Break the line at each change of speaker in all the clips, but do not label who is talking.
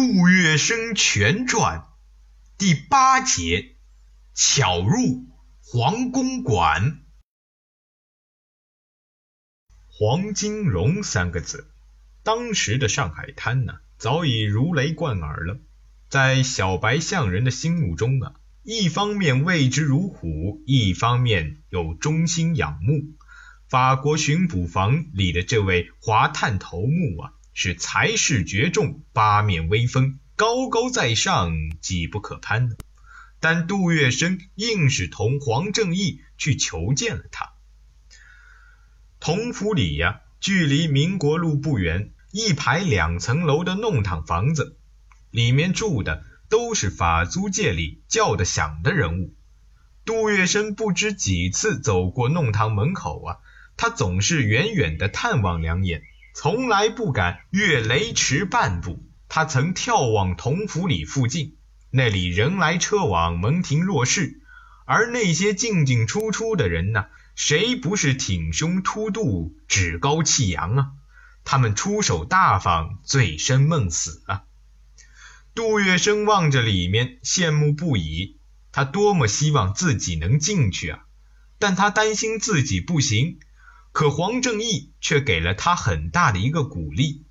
杜月笙全传第八节：巧入黄公馆。黄金荣三个字，当时的上海滩呢，早已如雷贯耳了。在小白象人的心目中啊，一方面畏之如虎，一方面又忠心仰慕。法国巡捕房里的这位华探头目啊。是才势绝众，八面威风，高高在上，几不可攀的。但杜月笙硬是同黄正义去求见了他。同福里呀，距离民国路不远，一排两层楼的弄堂房子，里面住的都是法租界里叫得响的人物。杜月笙不知几次走过弄堂门口啊，他总是远远的探望两眼。从来不敢越雷池半步。他曾眺望同福里附近，那里人来车往，门庭若市，而那些进进出出的人呢，谁不是挺胸凸肚、趾高气扬啊？他们出手大方，醉生梦死啊！杜月笙望着里面，羡慕不已。他多么希望自己能进去啊！但他担心自己不行。可黄正义却给了他很大的一个鼓励，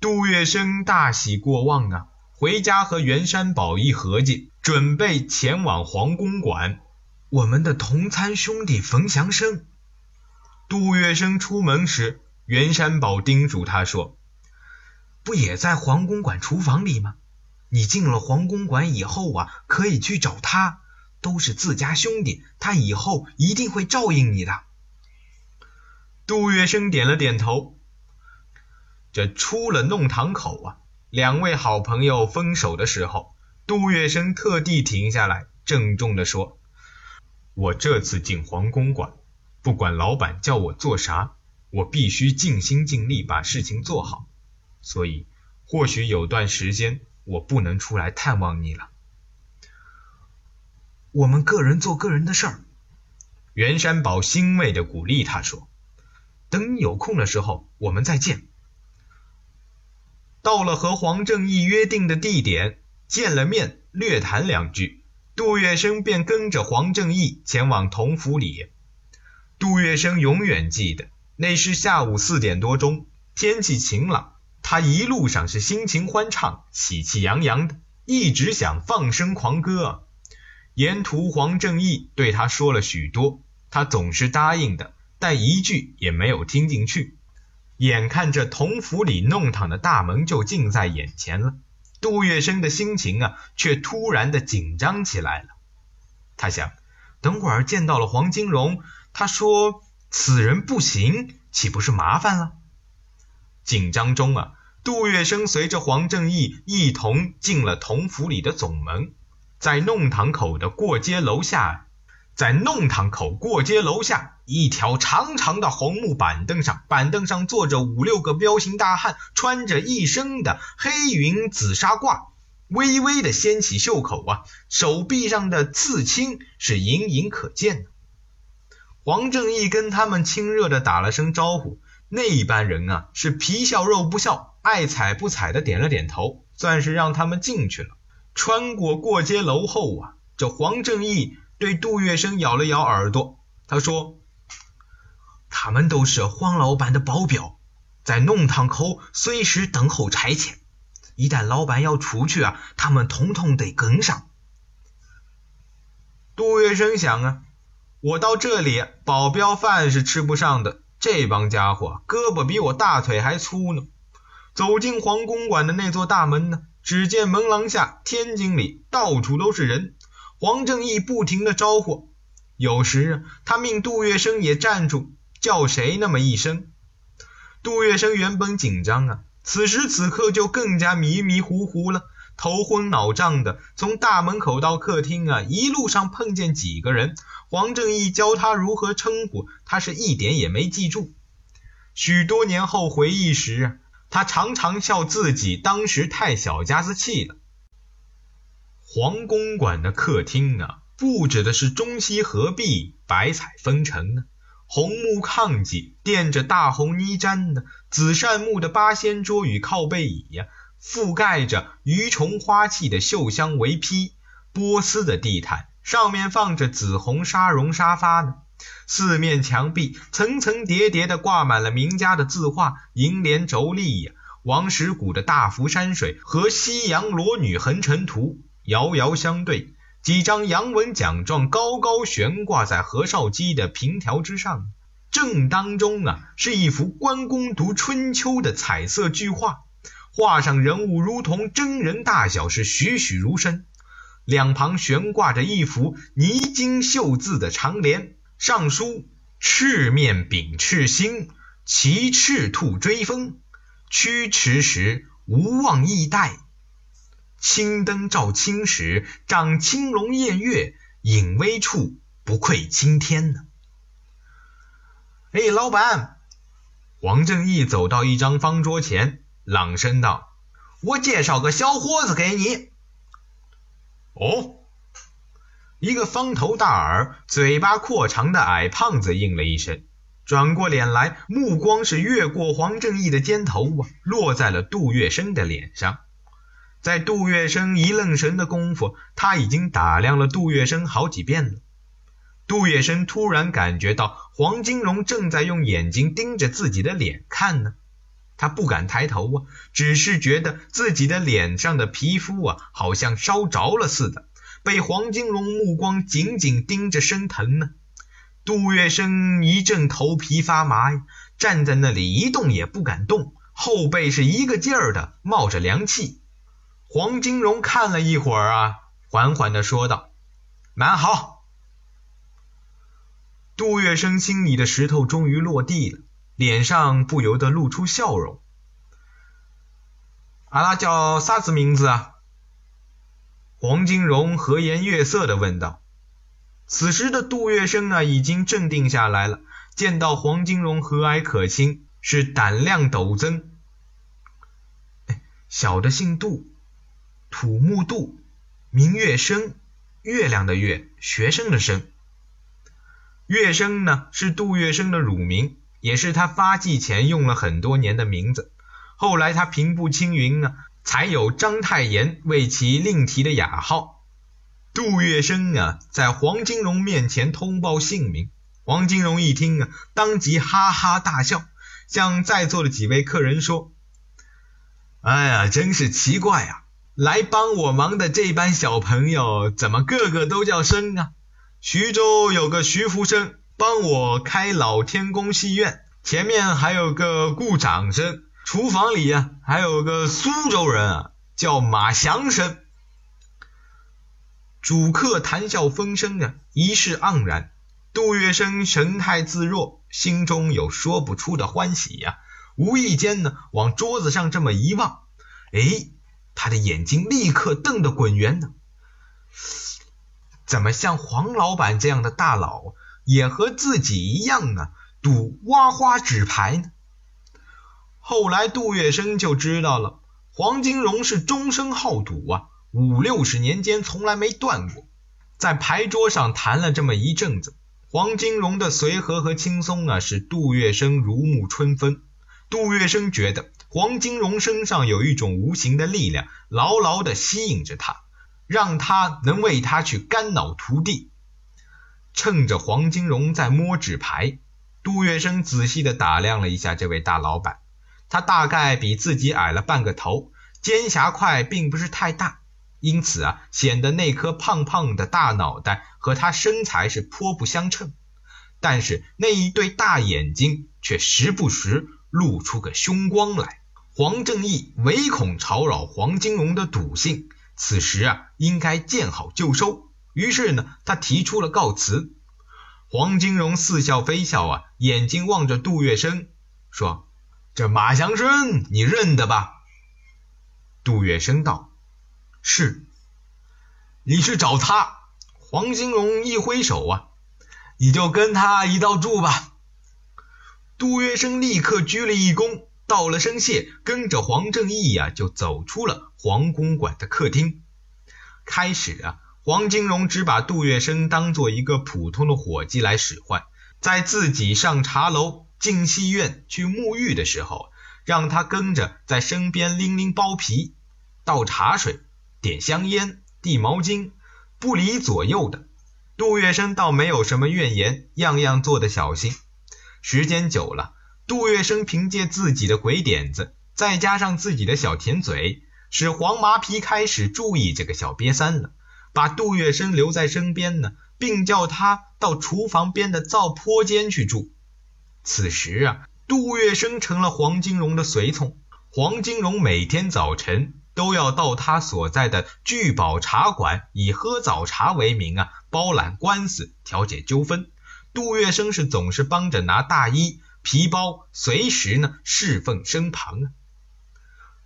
杜月笙大喜过望啊，回家和袁山宝一合计，准备前往黄公馆。我们的同参兄弟冯祥生，杜月笙出门时，袁山宝叮嘱他说：“不也在黄公馆厨房里吗？你进了黄公馆以后啊，可以去找他，都是自家兄弟，他以后一定会照应你的。”杜月笙点了点头。这出了弄堂口啊，两位好朋友分手的时候，杜月笙特地停下来，郑重地说：“我这次进皇宫馆，不管老板叫我做啥，我必须尽心尽力把事情做好。所以，或许有段时间我不能出来探望你了。我们个人做个人的事儿。”袁山宝欣慰地鼓励他说。等你有空的时候，我们再见。到了和黄正义约定的地点，见了面，略谈两句，杜月笙便跟着黄正义前往同福里。杜月笙永远记得，那是下午四点多钟，天气晴朗，他一路上是心情欢畅，喜气洋洋的，一直想放声狂歌。沿途黄正义对他说了许多，他总是答应的。但一句也没有听进去。眼看着同府里弄堂的大门就近在眼前了，杜月笙的心情啊，却突然的紧张起来了。他想，等会儿见到了黄金荣，他说此人不行，岂不是麻烦了？紧张中啊，杜月笙随着黄正义一同进了同府里的总门，在弄堂口的过街楼下。在弄堂口过街楼下，一条长长的红木板凳上，板凳上坐着五六个彪形大汉，穿着一身的黑云紫纱褂，微微的掀起袖口啊，手臂上的刺青是隐隐可见的。黄正义跟他们亲热的打了声招呼，那班人啊是皮笑肉不笑，爱睬不睬的点了点头，算是让他们进去了。穿过过街楼后啊，这黄正义。对杜月笙咬了咬耳朵，他说：“他们都是黄老板的保镖，在弄堂口随时等候差遣。一旦老板要出去啊，他们统统得跟上。”杜月笙想啊，我到这里，保镖饭是吃不上的，这帮家伙胳膊比我大腿还粗呢。走进皇公馆的那座大门呢，只见门廊下、天井里到处都是人。黄正义不停的招呼，有时他命杜月笙也站住，叫谁那么一声。杜月笙原本紧张啊，此时此刻就更加迷迷糊糊了，头昏脑胀的。从大门口到客厅啊，一路上碰见几个人，黄正义教他如何称呼，他是一点也没记住。许多年后回忆时，他常常笑自己当时太小家子气了。黄公馆的客厅啊，布置的是中西合璧，百彩纷呈呢。红木炕几垫着大红呢毡呢，紫杉木的八仙桌与靠背椅呀，覆盖着鱼虫花器的绣香围披，波斯的地毯上面放着紫红纱绒沙发呢。四面墙壁层层叠叠的挂满了名家的字画、楹联妯娌呀。王石谷的大幅山水和西洋裸女横陈图遥遥相对，几张洋文奖状高高悬挂在何绍基的凭条之上。正当中啊，是一幅关公读春秋的彩色巨画，画上人物如同真人大小，是栩栩如生。两旁悬挂着一幅泥金绣字的长联，上书“赤面秉赤心，骑赤兔追风”。驱驰时无望易怠，青灯照青石，长青龙偃月，隐微处不愧青天呢。哎，老板，黄正义走到一张方桌前，朗声道：“我介绍个小伙子给你。”哦，一个方头大耳、嘴巴阔长的矮胖子应了一声。转过脸来，目光是越过黄正义的肩头啊，落在了杜月笙的脸上。在杜月笙一愣神的功夫，他已经打量了杜月笙好几遍了。杜月笙突然感觉到黄金荣正在用眼睛盯着自己的脸看呢，他不敢抬头啊，只是觉得自己的脸上的皮肤啊，好像烧着了似的，被黄金荣目光紧紧盯着生疼呢。杜月笙一阵头皮发麻呀，站在那里一动也不敢动，后背是一个劲儿的冒着凉气。黄金荣看了一会儿啊，缓缓的说道：“蛮好。”杜月笙心里的石头终于落地了，脸上不由得露出笑容。阿拉叫啥子名字啊？黄金荣和颜悦色的问道。此时的杜月笙啊，已经镇定下来了。见到黄金荣和蔼可亲，是胆量陡增。小的姓杜，土木杜，明月生，月亮的月，学生的生。月生呢，是杜月笙的乳名，也是他发迹前用了很多年的名字。后来他平步青云呢，才有章太炎为其另提的雅号。杜月笙啊，在黄金荣面前通报姓名。黄金荣一听啊，当即哈哈大笑，向在座的几位客人说：“哎呀，真是奇怪啊！来帮我忙的这班小朋友，怎么个个都叫生啊？徐州有个徐福生，帮我开老天宫戏院，前面还有个顾长生，厨房里啊还有个苏州人啊，叫马祥生。”主客谈笑风生啊，一世盎然。杜月笙神态自若，心中有说不出的欢喜呀。无意间呢，往桌子上这么一望，哎，他的眼睛立刻瞪得滚圆呢。怎么像黄老板这样的大佬，也和自己一样呢，赌挖花纸牌呢？后来杜月笙就知道了，黄金荣是终生好赌啊。五六十年间从来没断过，在牌桌上谈了这么一阵子，黄金荣的随和和轻松啊，使杜月笙如沐春风。杜月笙觉得黄金荣身上有一种无形的力量，牢牢的吸引着他，让他能为他去肝脑涂地。趁着黄金荣在摸纸牌，杜月笙仔细的打量了一下这位大老板，他大概比自己矮了半个头，尖霞块并不是太大。因此啊，显得那颗胖胖的大脑袋和他身材是颇不相称。但是那一对大眼睛却时不时露出个凶光来。黄正义唯恐吵扰黄金荣的赌性，此时啊，应该见好就收。于是呢，他提出了告辞。黄金荣似笑非笑啊，眼睛望着杜月笙，说：“这马祥生你认得吧？”杜月笙道。是，你去找他。黄金荣一挥手啊，你就跟他一道住吧。杜月笙立刻鞠了一躬，道了声谢，跟着黄正义呀，就走出了黄公馆的客厅。开始啊，黄金荣只把杜月笙当做一个普通的伙计来使唤，在自己上茶楼、进戏院去沐浴的时候，让他跟着在身边拎拎包皮。倒茶水、点香烟、递毛巾，不离左右的。杜月笙倒没有什么怨言，样样做得小心。时间久了，杜月笙凭借自己的鬼点子，再加上自己的小甜嘴，使黄麻皮开始注意这个小瘪三了，把杜月笙留在身边呢，并叫他到厨房边的灶坡间去住。此时啊，杜月笙成了黄金荣的随从，黄金荣每天早晨都要到他所在的聚宝茶馆，以喝早茶为名啊，包揽官司，调解纠纷。杜月笙是总是帮着拿大衣。皮包随时呢侍奉身旁啊。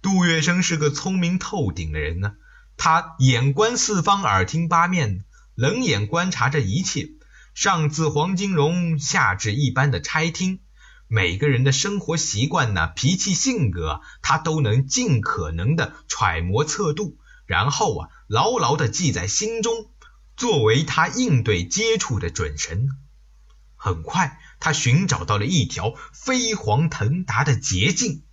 杜月笙是个聪明透顶的人呢，他眼观四方，耳听八面，冷眼观察着一切，上自黄金荣，下至一般的差厅，每个人的生活习惯呢、脾气性格，他都能尽可能的揣摩测度，然后啊牢牢的记在心中，作为他应对接触的准绳。很快。他寻找到了一条飞黄腾达的捷径。